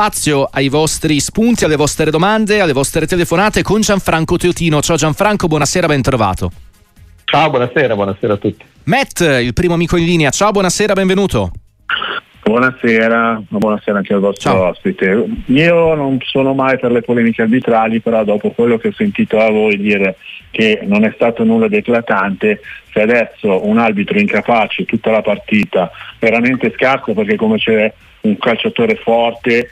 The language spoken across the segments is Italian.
spazio ai vostri spunti, alle vostre domande, alle vostre telefonate con Gianfranco Teotino. Ciao Gianfranco, buonasera, ben trovato. Ciao, buonasera, buonasera a tutti. Matt, il primo amico in linea. Ciao, buonasera, benvenuto. Buonasera, buonasera anche al vostro Ciao. ospite. Io non sono mai per le polemiche arbitrali, però dopo quello che ho sentito a voi dire che non è stato nulla di eclatante, se adesso un arbitro incapace tutta la partita, veramente scarso perché come c'è un calciatore forte,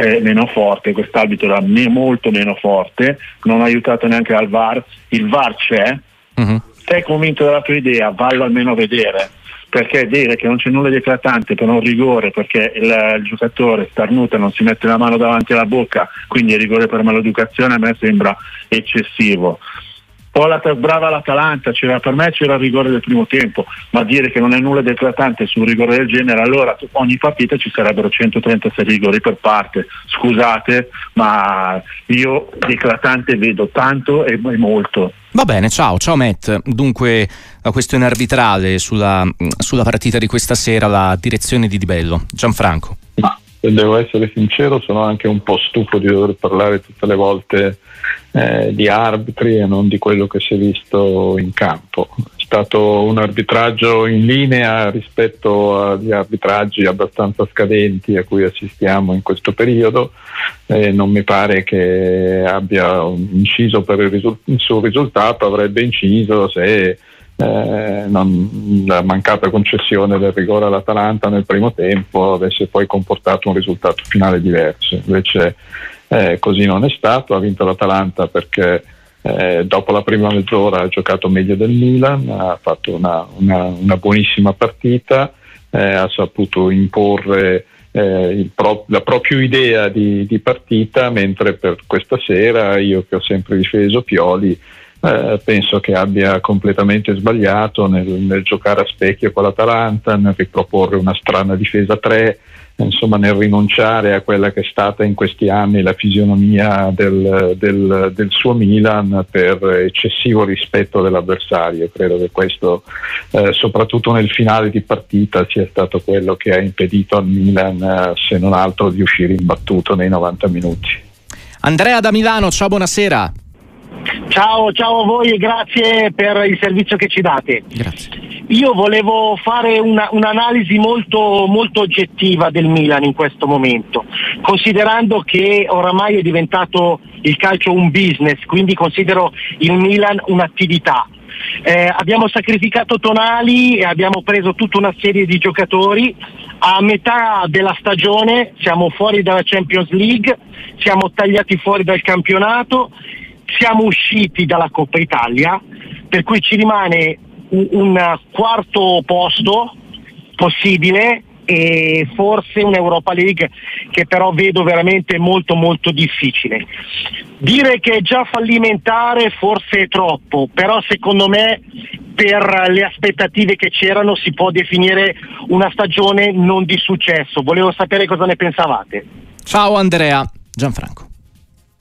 eh, meno forte, quest'arbitro era me- molto meno forte, non ha aiutato neanche al VAR, il VAR c'è, uh-huh. sei convinto della tua idea, vallo almeno a vedere perché dire che non c'è nulla di eclatante per un rigore perché il, il giocatore starnuta non si mette la mano davanti alla bocca quindi è rigore per maleducazione a me sembra eccessivo poi la, brava l'Atalanta, per me c'era il rigore del primo tempo, ma dire che non è nulla di eclatante su un rigore del genere, allora ogni partita ci sarebbero 136 rigori per parte. Scusate, ma io di eclatante vedo tanto e, e molto. Va bene, ciao, ciao Matt. Dunque, la questione arbitrale sulla, sulla partita di questa sera, la direzione di Di Bello. Gianfranco. Ma se devo essere sincero, sono anche un po' stufo di dover parlare tutte le volte eh, di arbitri e non di quello che si è visto in campo. È stato un arbitraggio in linea rispetto agli arbitraggi abbastanza scadenti a cui assistiamo in questo periodo e non mi pare che abbia inciso risul- suo risultato, avrebbe inciso se eh, non, la mancata concessione del rigore all'Atalanta nel primo tempo avesse poi comportato un risultato finale diverso. Invece eh, così non è stato, ha vinto l'Atalanta perché eh, dopo la prima mezz'ora ha giocato meglio del Milan, ha fatto una, una, una buonissima partita, eh, ha saputo imporre eh, pro- la propria idea di, di, partita, mentre per questa sera io che ho sempre difeso Pioli eh, penso che abbia completamente sbagliato nel, nel, giocare a specchio con l'Atalanta, nel riproporre una strana difesa 3, insomma nel rinunciare a quella che è stata in questi anni la fisionomia del, del, del suo Milan per eccessivo rispetto dell'avversario. Credo che questo, eh, soprattutto nel finale di partita, sia stato quello che ha impedito al Milan, eh, se non altro, di uscire imbattuto nei 90 minuti. Andrea da Milano, ciao, buonasera. Ciao, ciao a voi e grazie per il servizio che ci date. Grazie. Io volevo fare una, un'analisi molto, molto oggettiva del Milan in questo momento, considerando che oramai è diventato il calcio un business, quindi considero il Milan un'attività. Eh, abbiamo sacrificato Tonali e abbiamo preso tutta una serie di giocatori. A metà della stagione siamo fuori dalla Champions League, siamo tagliati fuori dal campionato siamo usciti dalla Coppa Italia, per cui ci rimane un, quarto posto possibile e forse un'Europa League che però vedo veramente molto molto difficile. Dire che è già fallimentare forse è troppo, però secondo me per le aspettative che c'erano si può definire una stagione non di successo. Volevo sapere cosa ne pensavate. Ciao Andrea, Gianfranco.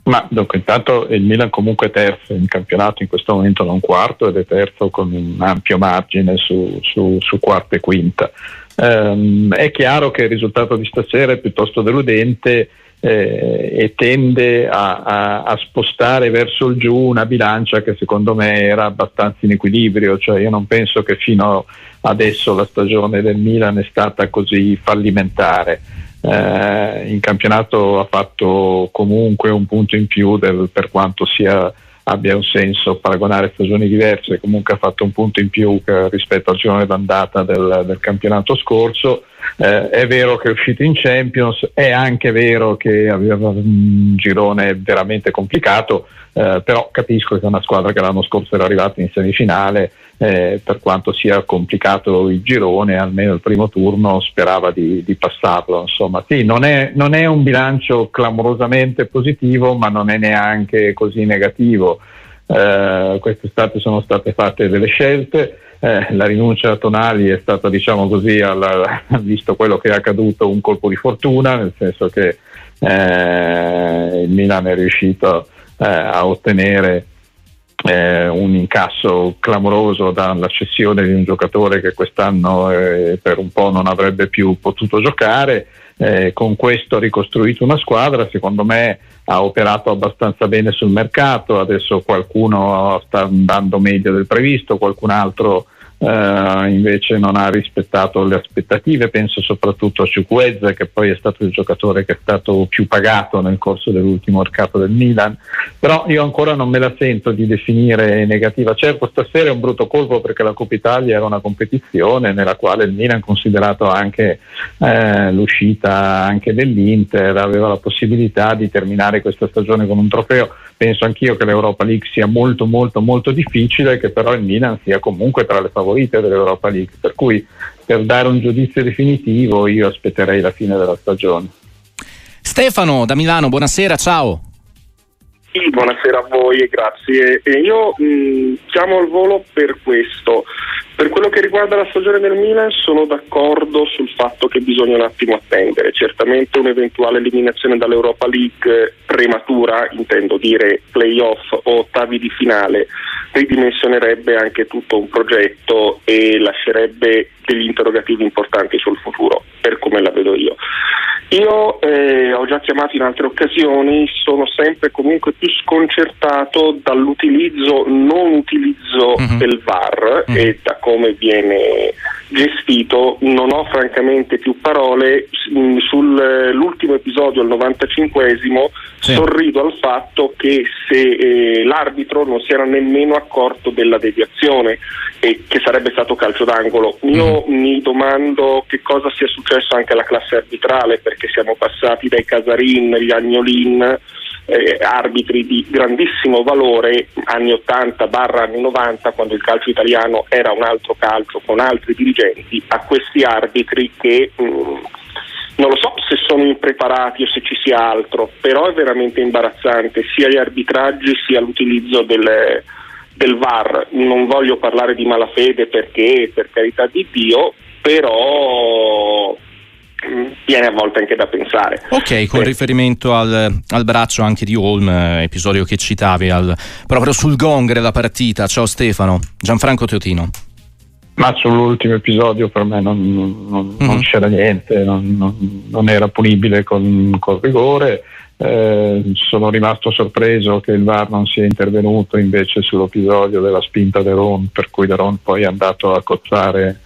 Ma dunque, intanto il Milan comunque è terzo in campionato, in questo momento non quarto ed è terzo con un ampio margine su, su, su quarta e quinta. Um, è chiaro che il risultato di stasera è piuttosto deludente eh, e tende a, a, a, spostare verso il giù una bilancia che secondo me era abbastanza in equilibrio, cioè io non penso che fino adesso la stagione del Milan è stata così fallimentare eh, in campionato ha fatto comunque un punto in più del, per quanto sia, abbia un senso paragonare stagioni diverse, comunque ha fatto un punto in più rispetto al girone d'andata del, del campionato scorso. Eh, è vero che è uscito in Champions, è anche vero che aveva un girone veramente complicato, eh, però capisco che è una squadra che l'anno scorso era arrivata in semifinale eh, per quanto sia complicato il girone, almeno il primo turno sperava di, di passarlo. Insomma, sì, non è, non è, un bilancio clamorosamente positivo, ma non è neanche così negativo. Eh, quest'estate sono state fatte delle scelte. Eh, la rinuncia a Tonali è stata, diciamo così, alla, visto quello che è accaduto, un colpo di fortuna, nel senso che eh, il Milan è riuscito eh, a ottenere eh, un incasso clamoroso dalla cessione di un giocatore che quest'anno eh, per un po' non avrebbe più potuto giocare eh, con questo ha ricostruito una squadra, secondo me ha operato abbastanza bene sul mercato, adesso qualcuno sta andando meglio del previsto, qualcun altro Uh, invece non ha rispettato le aspettative, penso soprattutto a Ciucuezza che poi è stato il giocatore che è stato più pagato nel corso dell'ultimo mercato del Milan, però io ancora non me la sento di definire negativa, certo stasera è un brutto colpo perché la Coppa Italia era una competizione nella quale il Milan considerato anche eh, l'uscita anche dell'Inter aveva la possibilità di terminare questa stagione con un trofeo, penso anch'io che l'Europa League sia molto molto molto difficile e che però il Milan sia comunque tra le favorite favorite dell'Europa League, per cui per dare un giudizio definitivo io aspetterei la fine della stagione. Stefano da Milano, buonasera, ciao. Sì, buonasera a voi e grazie. E io mh, chiamo al volo per questo. Per quello che riguarda la stagione del Milan sono d'accordo sul fatto che bisogna un attimo attendere. Certamente un'eventuale eliminazione dall'Europa League prematura, intendo dire playoff o ottavi di finale, ridimensionerebbe anche tutto un progetto e lascerebbe degli interrogativi importanti sul futuro, per come la vedo io. Io eh, ho già chiamato in altre occasioni, sono sempre comunque più sconcertato dall'utilizzo, non utilizzo uh-huh. del VAR uh-huh. e da come viene gestito. Non ho francamente più parole. Sull'ultimo episodio, il 95esimo, sì. sorrido al fatto che se eh, l'arbitro non si era nemmeno accorto della deviazione e che sarebbe stato calcio d'angolo. Io mm. mi domando che cosa sia successo anche alla classe arbitrale perché siamo passati dai Casarin, gli Agnolin, eh, arbitri di grandissimo valore anni 80 barra anni 90 quando il calcio italiano era un altro calcio con altri dirigenti a questi arbitri che mh, mm, non lo so se sono impreparati o se ci sia altro, però è veramente imbarazzante sia gli arbitraggi sia l'utilizzo delle del VAR, non voglio parlare di malafede perché per carità di Dio, però viene a volte anche da pensare. Ok, con eh. riferimento al, al, braccio anche di Holm, eh, episodio che citavi, al, proprio sul gong della partita. Ciao Stefano, Gianfranco Teotino. Ma sull'ultimo episodio per me non, non, mm-hmm. non c'era niente, non, non era punibile con, con rigore. Eh, sono rimasto sorpreso che il VAR non sia intervenuto invece sull'episodio della spinta De Ron, per cui De Ron poi è andato a cozzare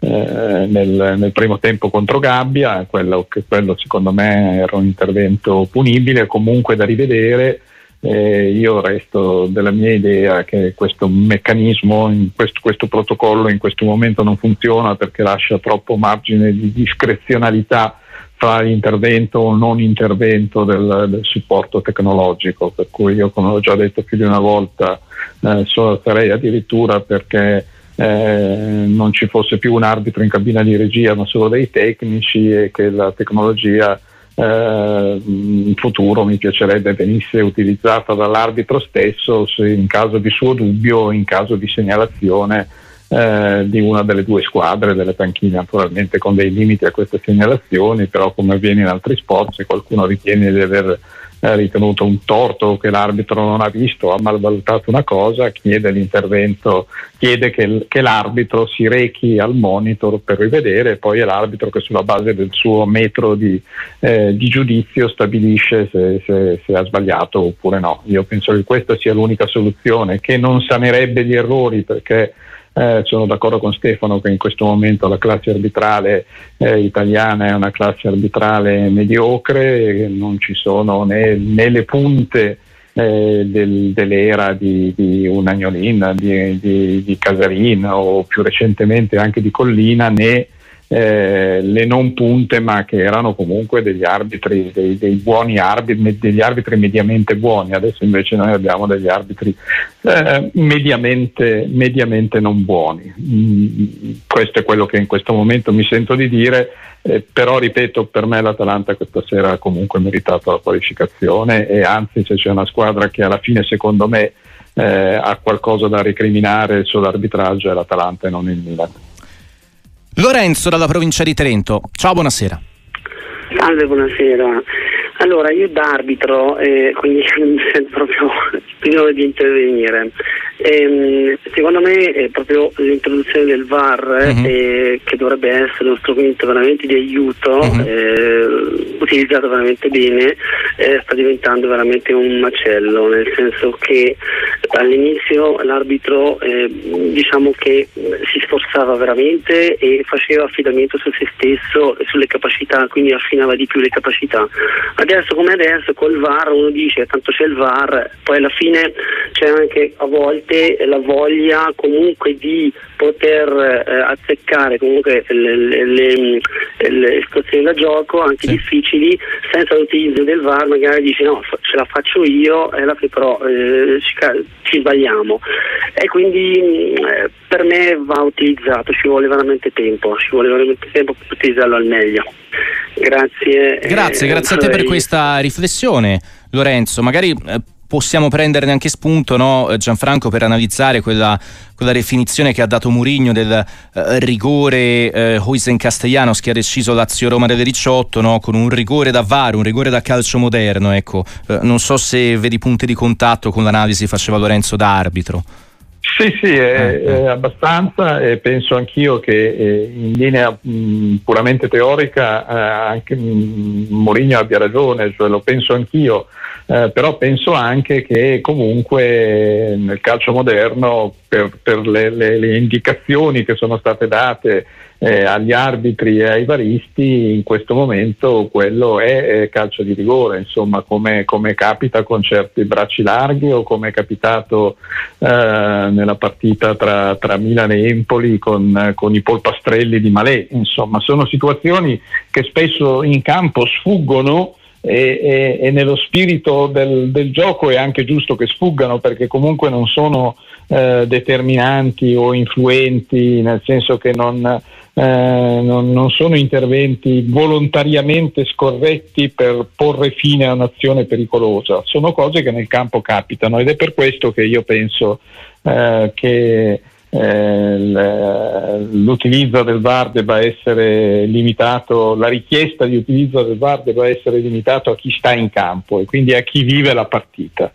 eh, nel, nel, primo tempo contro Gabbia, quello, che, quello secondo me era un intervento punibile, comunque da rivedere. Eh, io resto della mia idea che questo meccanismo, questo, questo, protocollo in questo momento non funziona perché lascia troppo margine di discrezionalità fra l'intervento o non intervento del, del, supporto tecnologico, per cui io come ho già detto più di una volta eh, sarei addirittura perché eh, non ci fosse più un arbitro in cabina di regia ma solo dei tecnici e che la tecnologia eh, in futuro mi piacerebbe venisse utilizzata dall'arbitro stesso in caso di suo dubbio o in caso di segnalazione eh, di una delle due squadre, delle panchine naturalmente con dei limiti a queste segnalazioni, però come avviene in altri sport se qualcuno ritiene di aver ritenuto un torto che l'arbitro non ha visto, ha malvalutato una cosa, chiede l'intervento, chiede che, che l'arbitro si rechi al monitor per rivedere e poi è l'arbitro che sulla base del suo metro di, eh, di giudizio stabilisce se, se, se, ha sbagliato oppure no. Io penso che questa sia l'unica soluzione, che non sanerebbe gli errori perché eh, sono d'accordo con Stefano che in questo momento la classe arbitrale eh, italiana è una classe arbitrale mediocre, non ci sono né, né le punte eh, del, dell'era di, di Unagnolin, di, di, di Casarin o più recentemente anche di Collina né eh, le non punte ma che erano comunque degli arbitri, dei, dei, buoni arbitri, degli arbitri mediamente buoni, adesso invece noi abbiamo degli arbitri eh, mediamente, mediamente, non buoni. Mm, questo è quello che in questo momento mi sento di dire, eh, però ripeto, per me l'Atalanta questa sera ha comunque meritato la qualificazione e anzi se c'è una squadra che alla fine secondo me eh, ha qualcosa da recriminare sull'arbitraggio è l'Atalanta e non il Milan. Lorenzo dalla provincia di Trento. Ciao, buonasera. Salve, buonasera. Allora, io da arbitro, eh, quindi proprio l'opinione di intervenire. Ehm, secondo me è proprio l'introduzione del VAR uh-huh. eh, che dovrebbe essere uno strumento veramente di aiuto, uh-huh. eh, utilizzato veramente bene, eh, sta diventando veramente un macello, nel senso che all'inizio l'arbitro eh, diciamo che si sforzava veramente e faceva affidamento su se stesso e sulle capacità, quindi affinava di più le capacità. Adesso come adesso col VAR uno dice tanto c'è il VAR, poi alla fine c'è anche a volte sicuramente la voglia comunque di poter eh, azzeccare comunque le, le, le, le, situazioni da gioco anche sì. difficili senza l'utilizzo del VAR magari dici no ce la faccio io e fine però eh, ci, ci, sbagliamo. E quindi eh, per me va utilizzato ci vuole veramente tempo ci vuole veramente tempo per utilizzarlo al meglio. Grazie grazie, grazie a te per questa riflessione Lorenzo. Magari eh, possiamo prenderne anche spunto, no, Gianfranco, per analizzare quella, quella, definizione che ha dato Murigno del eh, rigore eh, Huisen Castellanos che ha deciso Lazio-Roma delle 18, no, con un rigore da VAR, un rigore da calcio moderno. Ecco. Eh, non so se vedi punti di contatto con l'analisi che faceva Lorenzo da arbitro. Sì, sì, è, eh, eh. è abbastanza e penso anch'io che eh, in linea mh, puramente teorica eh, anche Mourinho abbia ragione, cioè lo penso anch'io, eh, però penso anche che comunque nel calcio moderno per, per le, le, le, indicazioni che sono state date eh, agli arbitri e ai varisti in questo momento quello è, è calcio di rigore, insomma come, come, capita con certi bracci larghi o come è capitato eh, nella partita tra, tra Milan e Empoli con, con, i polpastrelli di Malé, insomma sono situazioni che spesso in campo sfuggono e, e, e nello spirito del, del, gioco è anche giusto che sfuggano perché comunque non sono eh, determinanti o influenti, nel senso che non, eh, non, non, sono interventi volontariamente scorretti per porre fine a un'azione pericolosa, sono cose che nel campo capitano ed è per questo che io penso eh, che l'utilizzo del VAR debba essere limitato, la richiesta di utilizzo del VAR debba essere limitato a chi sta in campo e quindi a chi vive la partita.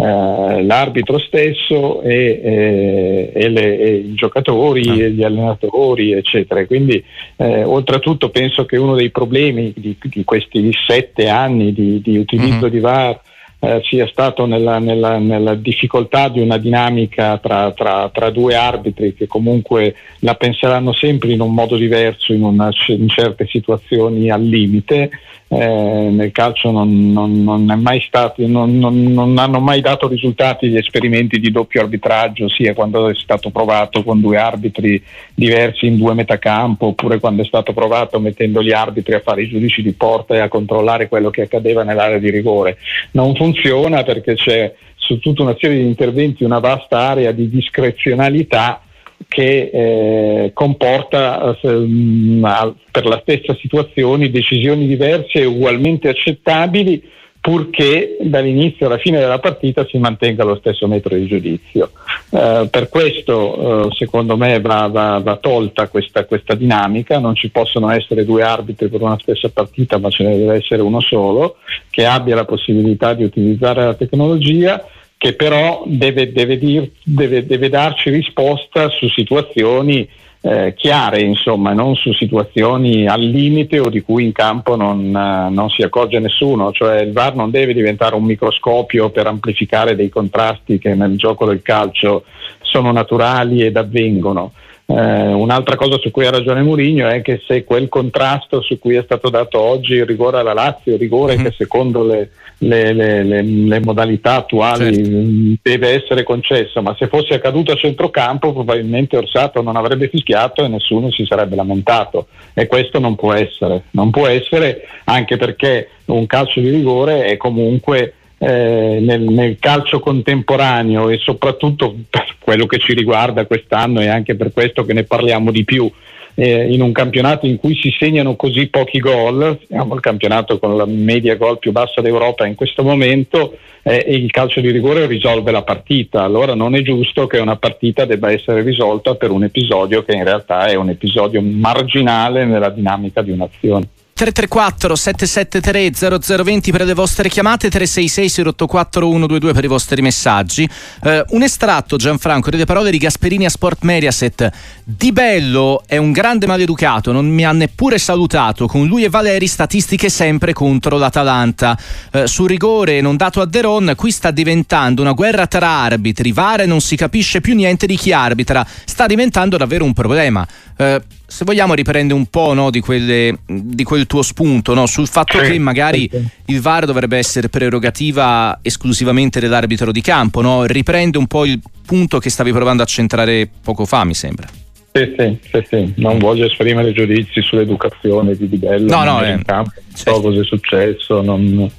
Eh, l'arbitro stesso e, e, e, le, e, i giocatori ah. e gli allenatori, eccetera. Quindi, eh, oltretutto, penso che uno dei problemi di, di questi sette anni di, di utilizzo mm-hmm. di VAR eh, sia stato nella, nella, nella, difficoltà di una dinamica tra, tra, tra, due arbitri che comunque la penseranno sempre in un modo diverso in, una, in certe situazioni al limite eh, nel calcio non, non, non, stato, non, hanno mai dato risultati gli esperimenti di doppio arbitraggio, sia quando è stato provato con due arbitri diversi in due metacampo, oppure quando è stato provato mettendo gli arbitri a fare i giudici di porta e a controllare quello che accadeva nell'area di rigore. Non funziona perché c'è su tutta una serie di interventi una vasta area di discrezionalità che eh, comporta eh, per la stessa situazione decisioni diverse e ugualmente accettabili purché dall'inizio alla fine della partita si mantenga lo stesso metro di giudizio. Eh, per questo eh, secondo me va, va, va tolta questa, questa, dinamica, non ci possono essere due arbitri per una stessa partita ma ce ne deve essere uno solo che abbia la possibilità di utilizzare la tecnologia che però deve, deve, dir, deve, deve darci risposta su situazioni eh, chiare, insomma, non su situazioni al limite o di cui in campo non, uh, non, si accorge nessuno, cioè il VAR non deve diventare un microscopio per amplificare dei contrasti che nel gioco del calcio sono naturali ed avvengono. Eh, un'altra cosa su cui ha ragione Mourinho è che se quel contrasto su cui è stato dato oggi il rigore alla Lazio, il rigore mm-hmm. che secondo le, le, le, le, modalità attuali certo. deve essere concesso, ma se fosse accaduto a centrocampo probabilmente Orsato non avrebbe fischiato e nessuno si sarebbe lamentato e questo non può essere, non può essere anche perché un calcio di rigore è comunque eh, nel, nel, calcio contemporaneo e soprattutto per quello che ci riguarda quest'anno e anche per questo che ne parliamo di più. Eh, in un campionato in cui si segnano così pochi gol, siamo il campionato con la media gol più bassa d'Europa in questo momento, eh, il calcio di rigore risolve la partita. Allora non è giusto che una partita debba essere risolta per un episodio che in realtà è un episodio marginale nella dinamica di un'azione. 334 773 0020 per le vostre chiamate, 366 084 122 per i vostri messaggi. Eh, un estratto, Gianfranco, delle parole di Gasperini a Sport Mediaset. Di Bello è un grande maleducato, non mi ha neppure salutato. Con lui e Valeri statistiche sempre contro l'Atalanta. Eh, sul rigore non dato a Deron, qui sta diventando una guerra tra arbitri. Vare non si capisce più niente di chi arbitra. Sta diventando davvero un problema. Eh, se vogliamo riprende un po' no, di, quelle, di, quel tuo spunto no, sul fatto che magari il VAR dovrebbe essere prerogativa esclusivamente dell'arbitro di campo, no? riprende un po' il punto che stavi provando a centrare poco fa, mi sembra. Sì, sì, sì, sì, non voglio esprimere giudizi sull'educazione di Di Bello no, no, eh, in campo, non so certo. cosa è successo, non,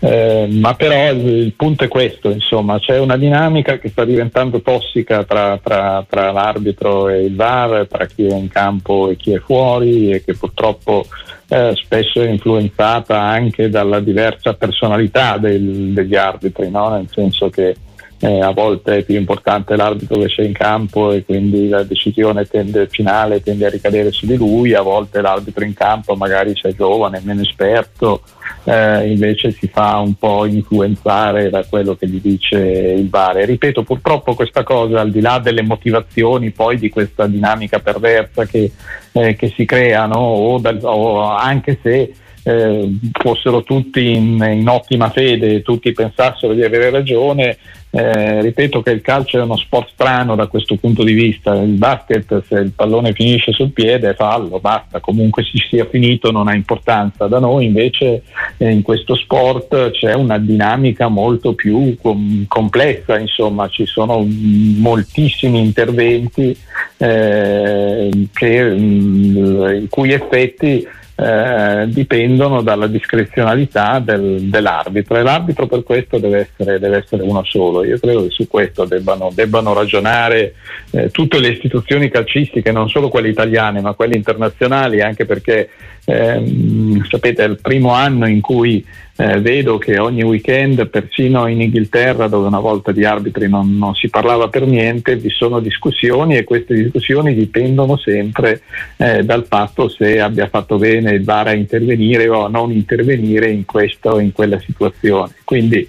eh, ma però il, il, punto è questo, insomma, c'è una dinamica che sta diventando tossica tra, tra, tra, l'arbitro e il VAR, tra chi è in campo e chi è fuori e che purtroppo eh, spesso è influenzata anche dalla diversa personalità del, degli arbitri, no? nel senso che eh, a volte è più importante l'arbitro che c'è in campo e quindi la decisione tende, finale tende a ricadere su di lui, a volte l'arbitro in campo magari c'è giovane, meno esperto, eh, invece si fa un po' influenzare da quello che gli dice il VAR. E ripeto, purtroppo questa cosa, al di là delle motivazioni poi di questa dinamica perversa che, eh, che si creano, o, da, o anche se eh, fossero tutti in, in, ottima fede, tutti pensassero di avere ragione, eh, ripeto che il calcio è uno sport strano da questo punto di vista, il basket se il pallone finisce sul piede fallo, basta, comunque si sia finito non ha importanza, da noi invece eh, in questo sport c'è una dinamica molto più com- complessa, insomma. Ci sono moltissimi interventi eh, che, mh, i cui effetti eh, dipendono dalla discrezionalità del, dell'arbitro e l'arbitro per questo deve essere, deve essere, uno solo. Io credo che su questo debbano, debbano ragionare eh, tutte le istituzioni calcistiche, non solo quelle italiane ma quelle internazionali, anche perché ehm, sapete è il primo anno in cui eh, vedo che ogni weekend, persino in Inghilterra, dove una volta di arbitri non, non, si parlava per niente, vi sono discussioni e queste discussioni dipendono sempre eh, dal fatto se abbia fatto bene il VAR a intervenire o a non intervenire in questa o in quella situazione. Quindi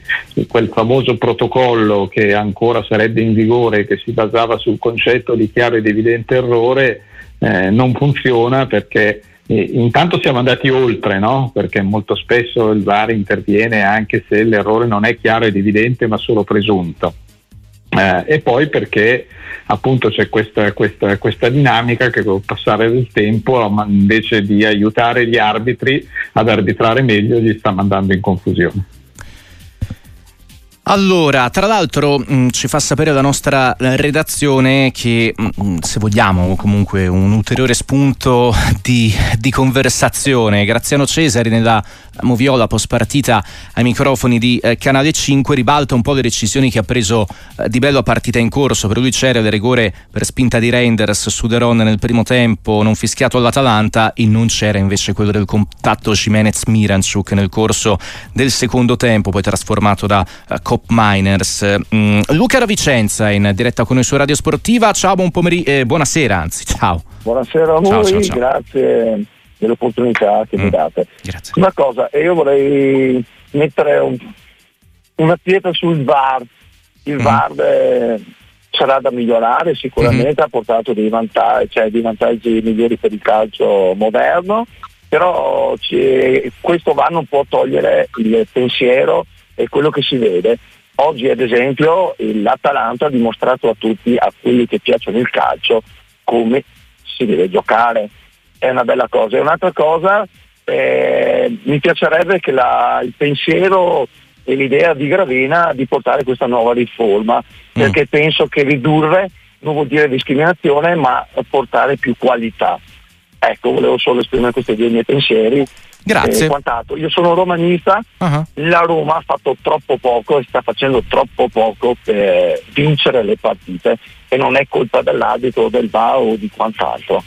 quel famoso protocollo che ancora sarebbe in vigore, che si basava sul concetto di chiaro ed evidente errore, eh, non funziona perché intanto siamo andati oltre, no? perché molto spesso il VAR interviene anche se l'errore non è chiaro ed evidente ma solo presunto. Eh, e poi perché appunto c'è questa, questa, questa, dinamica che col passare del tempo invece di aiutare gli arbitri ad arbitrare meglio gli sta mandando in confusione. Allora, tra l'altro mh, mm, ci fa sapere la nostra redazione che mh, mm, se vogliamo comunque un ulteriore spunto di, di conversazione, Graziano Cesari nella Moviola post partita ai microfoni di eh, Canale 5 ribalta un po' le decisioni che ha preso eh, Di Bello a partita in corso, per lui c'era il rigore per spinta di Reinders su Deron nel primo tempo non fischiato all'Atalanta e non c'era invece quello del contatto Jimenez-Miranchuk nel corso del secondo tempo poi trasformato da eh, Cop Miners. Mm, Luca Ravicenza in diretta con noi su Radio Sportiva, ciao, buon pomeriggio, eh, buonasera anzi, ciao. Buonasera a voi, ciao, ciao, ciao. grazie dell'opportunità che mm. mi date. Grazie. Una cosa, io vorrei mettere un, una pietra sul VAR. Il mm. VAR eh, sarà da migliorare, sicuramente mm. ha portato dei vantaggi, cioè dei vantaggi migliori per il calcio moderno, però questo VAR non può togliere il pensiero e quello che si vede. Oggi ad esempio l'Atalanta ha dimostrato a tutti, a quelli che piacciono il calcio, come si deve giocare. È una bella cosa. E un'altra cosa, eh, mi piacerebbe che la, il pensiero e l'idea di Gravina di portare questa nuova riforma, mm. perché penso che ridurre non vuol dire discriminazione, ma portare più qualità. Ecco, volevo solo esprimere questi due miei pensieri Grazie. Io sono romanista, uh-huh. la Roma ha fatto troppo poco e sta facendo troppo poco per vincere le partite e non è colpa dell'arbitro, del VA o di quant'altro.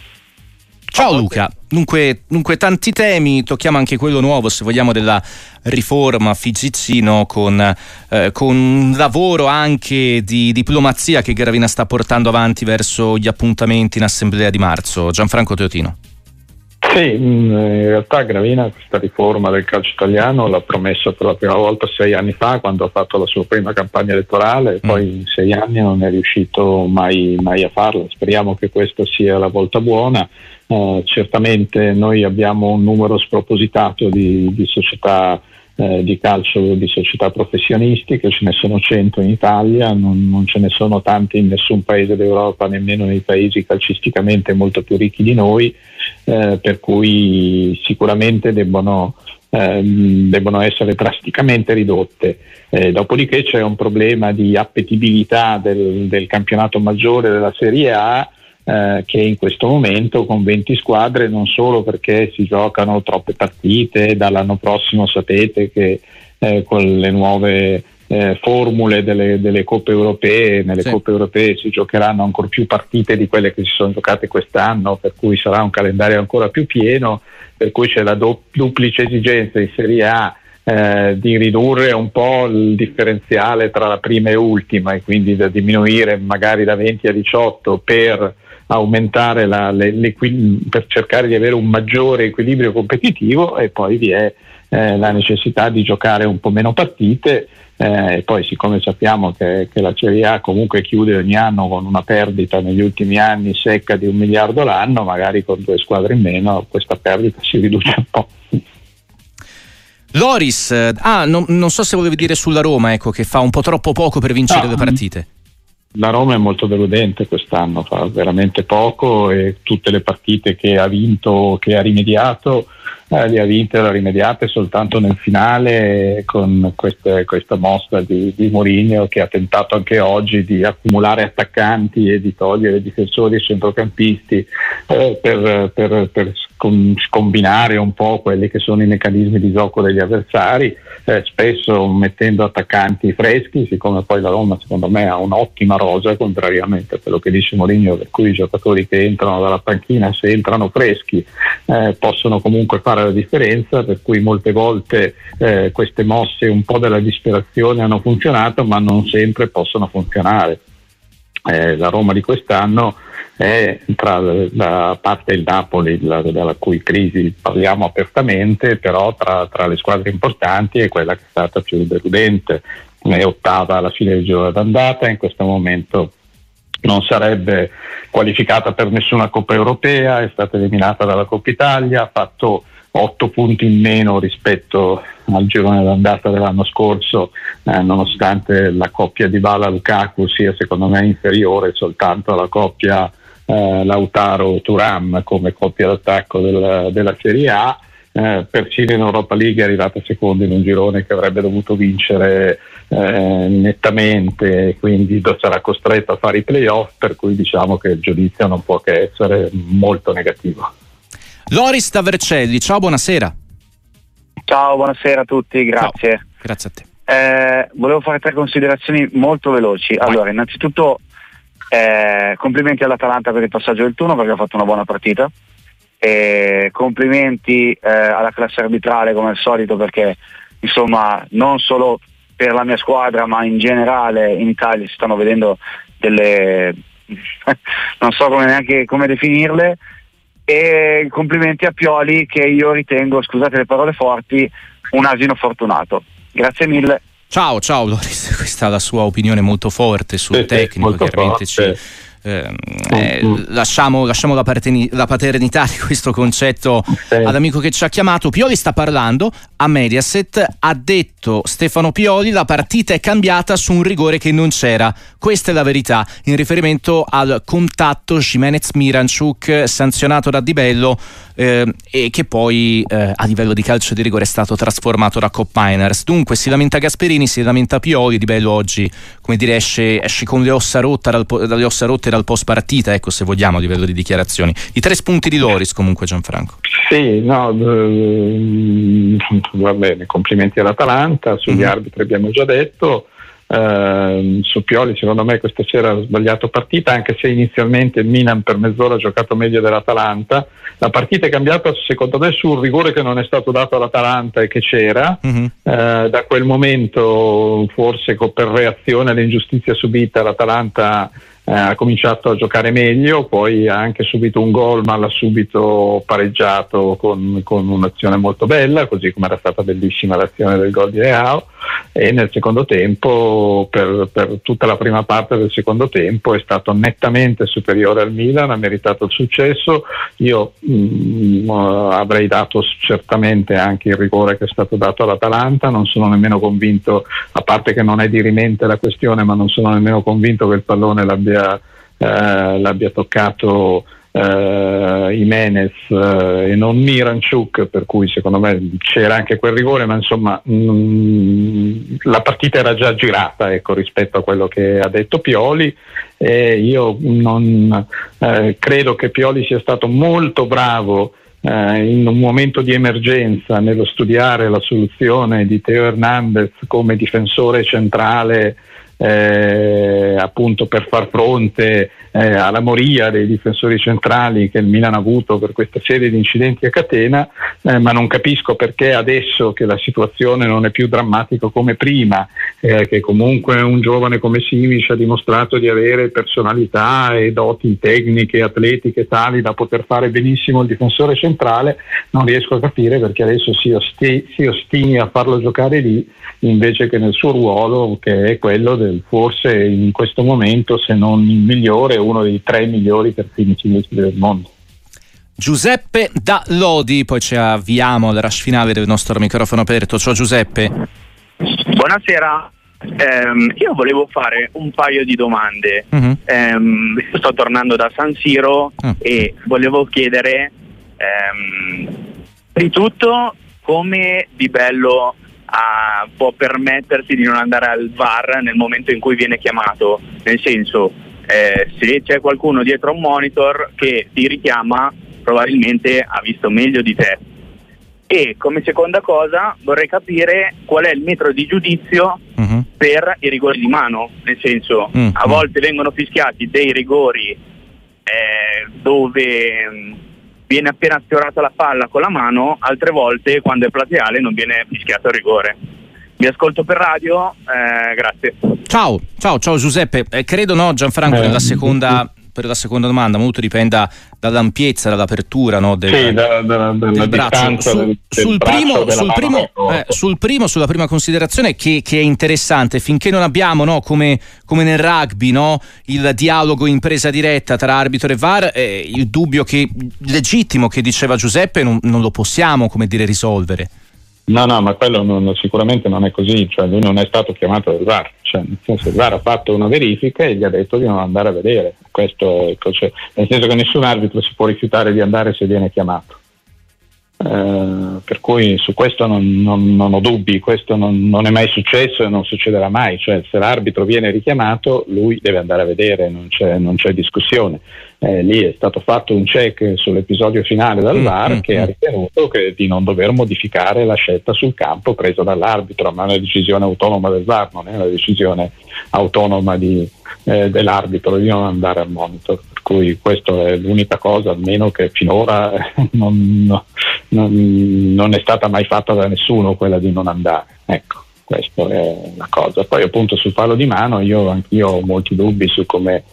Ciao Luca, dunque, dunque, tanti temi, tocchiamo anche quello nuovo se vogliamo della riforma Figizzino con, eh, con un lavoro anche di diplomazia che Gravina sta portando avanti verso gli appuntamenti in assemblea di marzo. Gianfranco Teotino. Sì, mm, in realtà Gravina questa riforma del calcio italiano l'ha promessa per la prima volta sei anni fa quando ha fatto la sua prima campagna elettorale, mm. poi in sei anni non è riuscito mai, mai a farla. Speriamo che questa sia la volta buona. Eh, certamente noi abbiamo un numero spropositato di, di società eh, di calcio di società professionistiche, ce ne sono 100 in Italia, non, non, ce ne sono tanti in nessun paese d'Europa, nemmeno nei paesi calcisticamente molto più ricchi di noi, eh, per cui sicuramente debbono, ehm, debbono essere drasticamente ridotte. Eh, dopodiché c'è un problema di appetibilità del, del campionato maggiore della Serie A eh, che in questo momento con 20 squadre non solo perché si giocano troppe partite, dall'anno prossimo sapete che eh, con le nuove eh, formule delle, delle, coppe europee, nelle sì. coppe europee si giocheranno ancora più partite di quelle che si sono giocate quest'anno, per cui sarà un calendario ancora più pieno, per cui c'è la do- duplice esigenza in Serie A eh, di ridurre un po' il differenziale tra la prima e ultima e quindi da diminuire magari da 20 a 18 per aumentare la, le, per cercare di avere un maggiore equilibrio competitivo e poi vi è eh, la necessità di giocare un po' meno partite eh, e poi siccome sappiamo che, che, la Serie A comunque chiude ogni anno con una perdita negli ultimi anni secca di un miliardo l'anno, magari con due squadre in meno questa perdita si riduce un po'. Loris, eh, ah, non, non so se volevi dire sulla Roma, ecco, che fa un po' troppo poco per vincere no, le partite la Roma è molto deludente quest'anno, fa veramente poco e tutte le partite che ha vinto, che ha rimediato, eh, le ha vinte ha rimediate soltanto nel finale con queste, questa mossa di, di Mourinho che ha tentato anche oggi di accumulare attaccanti e di togliere difensori e centrocampisti eh, per, per, per scombinare un po' quelli che sono i meccanismi di gioco degli avversari, eh, spesso mettendo attaccanti freschi, siccome poi la Roma secondo me ha un'ottima rosa, contrariamente a quello che dice Mourinho, per cui i giocatori che entrano dalla panchina, se entrano freschi, eh, possono comunque fare la differenza, per cui molte volte eh, queste mosse un po' della disperazione hanno funzionato, ma non sempre possono funzionare. Eh, la Roma di quest'anno è tra la parte il Napoli, la, della cui crisi parliamo apertamente, però tra, tra, le squadre importanti è quella che è stata più deludente, è ottava alla fine del giro d'andata, in questo momento non sarebbe qualificata per nessuna Coppa Europea, è stata eliminata dalla Coppa Italia, ha fatto 8 punti in meno rispetto al girone d'andata dell'anno scorso, eh, nonostante la coppia di Bala Lukaku sia secondo me inferiore soltanto alla coppia eh, Lautaro Turam come coppia d'attacco del, della Serie A. Eh, persino in Europa League è arrivata seconda in un girone che avrebbe dovuto vincere eh, nettamente, quindi sarà costretto a fare i playoff, per cui diciamo che il giudizio non può che essere molto negativo. Loris Tavercelli, ciao, buonasera. Ciao, buonasera a tutti, grazie. Ciao, grazie a te. Eh, volevo fare tre considerazioni molto veloci. Vai. Allora, innanzitutto eh, complimenti all'Atalanta per il passaggio del turno perché ha fatto una buona partita. E complimenti eh, alla classe arbitrale come al solito perché insomma non solo per la mia squadra ma in generale in Italia si stanno vedendo delle non so come neanche come definirle e complimenti a Pioli che io ritengo, scusate le parole forti, un asino fortunato. Grazie mille. Ciao, ciao Loris, questa è la sua opinione molto forte sul sì, tecnico, chiaramente ci, eh, eh, lasciamo, lasciamo la, paterni- la, paternità di questo concetto sì. all'amico che ci ha chiamato. Pioli sta parlando a Mediaset, ha detto Stefano Pioli la partita è cambiata su un rigore che non c'era. Questa è la verità in riferimento al contatto Jimenez-Miranchuk sanzionato da Di Bello eh, e che poi eh, a livello di calcio di rigore è stato trasformato da Cop Miners. Dunque si lamenta Gasperini, si lamenta Pioli, Di Bello oggi come dire esce, esce con le ossa, dal, dalle ossa rotte dal post partita, ecco se vogliamo a livello di dichiarazioni. I tre spunti di Loris comunque Gianfranco. Sì, no, eh, va bene, complimenti all'Atalanta, sugli mm-hmm. arbitri abbiamo già detto. Uh, su Pioli secondo me questa sera ha sbagliato partita anche se inizialmente il Milan per mezz'ora ha giocato meglio dell'Atalanta. La partita è cambiata secondo me sul rigore che non è stato dato all'Atalanta e che c'era. Uh-huh. uh, da quel momento forse per reazione all'ingiustizia subita l'Atalanta eh, ha cominciato a giocare meglio, poi ha anche subito un gol, ma l'ha subito pareggiato con, con un'azione molto bella, così come era stata bellissima l'azione del gol di Leao e nel secondo tempo, per, per, tutta la prima parte del secondo tempo, è stato nettamente superiore al Milan, ha meritato il successo. Io mh, mm, avrei dato certamente anche il rigore che è stato dato all'Atalanta, non sono nemmeno convinto, a parte che non è dirimente la questione, ma non sono nemmeno convinto che il pallone l'abbia, eh, l'abbia toccato uh, Jimenez uh, e non Miranchuk, per cui secondo me c'era anche quel rigore, ma insomma mh, mm, la partita era già girata ecco, rispetto a quello che ha detto Pioli. E io non, eh, credo che Pioli sia stato molto bravo eh, in un momento di emergenza nello studiare la soluzione di Teo Hernandez come difensore centrale eh, appunto per far fronte eh, alla moria dei difensori centrali che il Milan ha avuto per questa serie di incidenti a catena, eh, ma non capisco perché adesso che la situazione non è più drammatica come prima, eh, che comunque un giovane come Simic ha dimostrato di avere personalità e doti tecniche, atletiche tali da poter fare benissimo il difensore centrale, non riesco a capire perché adesso si, osti- si ostini a farlo giocare lì invece che nel suo ruolo che è quello del forse in questo momento se non il migliore uno dei tre migliori terzini sinistri del mondo. Giuseppe da Lodi, poi ci avviamo al rush finale del nostro microfono aperto. Ciao Giuseppe. Buonasera. Um, io volevo fare un paio di domande. Uh-huh. Um, sto tornando da San Siro uh-huh. e volevo chiedere um, di tutto come Di Bello uh, può permettersi di non andare al VAR nel momento in cui viene chiamato. Nel senso, eh, se c'è qualcuno dietro a un monitor che ti richiama, probabilmente ha visto meglio di te. E come seconda cosa vorrei capire qual è il metro di giudizio uh-huh. per i rigori di mano, nel senso uh-huh. a volte vengono fischiati dei rigori eh, dove mm, viene appena sfiorata la palla con la mano, altre volte quando è plateale non viene fischiato il rigore. Vi ascolto per radio, eh, grazie. Ciao, ciao, ciao Giuseppe. Eh, credo no, Gianfranco, eh, nella seconda per la seconda domanda, molto dipenda dall'ampiezza, dall'apertura no, del, sì, da, da, del braccio. Su, del, sul, primo, sul, primo, eh, sul, primo, sulla prima considerazione che, che è interessante, finché non abbiamo no, come, come, nel rugby no, il dialogo in presa diretta tra arbitro e VAR, eh, il dubbio che, legittimo che diceva Giuseppe non, non lo possiamo come dire, risolvere. No, no, ma quello non, sicuramente non è così, cioè lui non è stato chiamato dal VAR, cioè, nel senso il VAR ha fatto una verifica e gli ha detto di non andare a vedere, Questo, ecco, cioè, nel senso che nessun arbitro si può rifiutare di andare se viene chiamato. Eh, per cui su questo non, non, non ho dubbi, questo non, non, è mai successo e non succederà mai, cioè se l'arbitro viene richiamato lui deve andare a vedere, non c'è, c'è discussione. Eh, lì è stato fatto un check sull'episodio finale dal mm, VAR mm, che mm. ha ritenuto che, di non dover modificare la scelta sul campo presa dall'arbitro, ma è una decisione autonoma del VAR, non è una decisione autonoma di, eh, dell'arbitro di non andare al monitor. Per cui questa è l'unica cosa, almeno che finora non, non, non, è stata mai fatta da nessuno quella di non andare. Ecco, questa è una cosa. Poi appunto sul palo di mano io anch'io ho molti dubbi su come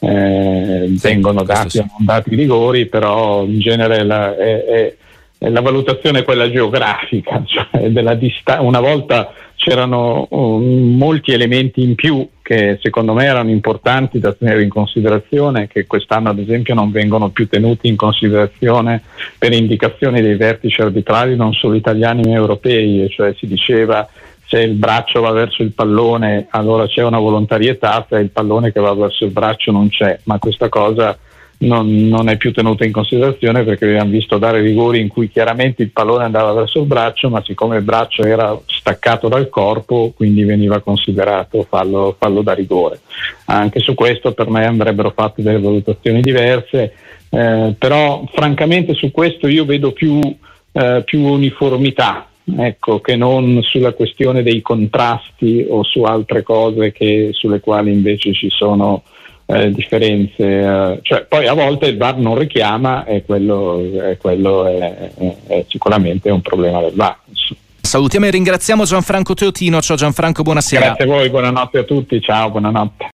eh, sì, vengono dati non dati rigori, però in genere la, è, è, è la valutazione quella geografica, cioè della dista- una volta c'erano um, molti elementi in più che secondo me erano importanti da tenere in considerazione, che quest'anno ad esempio non vengono più tenuti in considerazione per indicazioni dei vertici arbitrali non solo italiani ma europei, cioè si diceva se il braccio va verso il pallone allora c'è una volontarietà, se il pallone che va verso il braccio non c'è, ma questa cosa non, non, è più tenuta in considerazione perché abbiamo visto dare rigori in cui chiaramente il pallone andava verso il braccio, ma siccome il braccio era staccato dal corpo, quindi veniva considerato fallo, fallo da rigore. Anche su questo per me andrebbero fatte delle valutazioni diverse, eh, però francamente su questo io vedo più, eh, più uniformità ecco, che non sulla questione dei contrasti o su altre cose che, sulle quali invece ci sono eh, differenze. Eh, cioè, poi a volte il VAR non richiama e quello, è, quello è, è sicuramente un problema del VAR. Salutiamo e ringraziamo Gianfranco Teotino. Ciao Gianfranco, buonasera. Grazie a voi, buonanotte a tutti, ciao, buonanotte.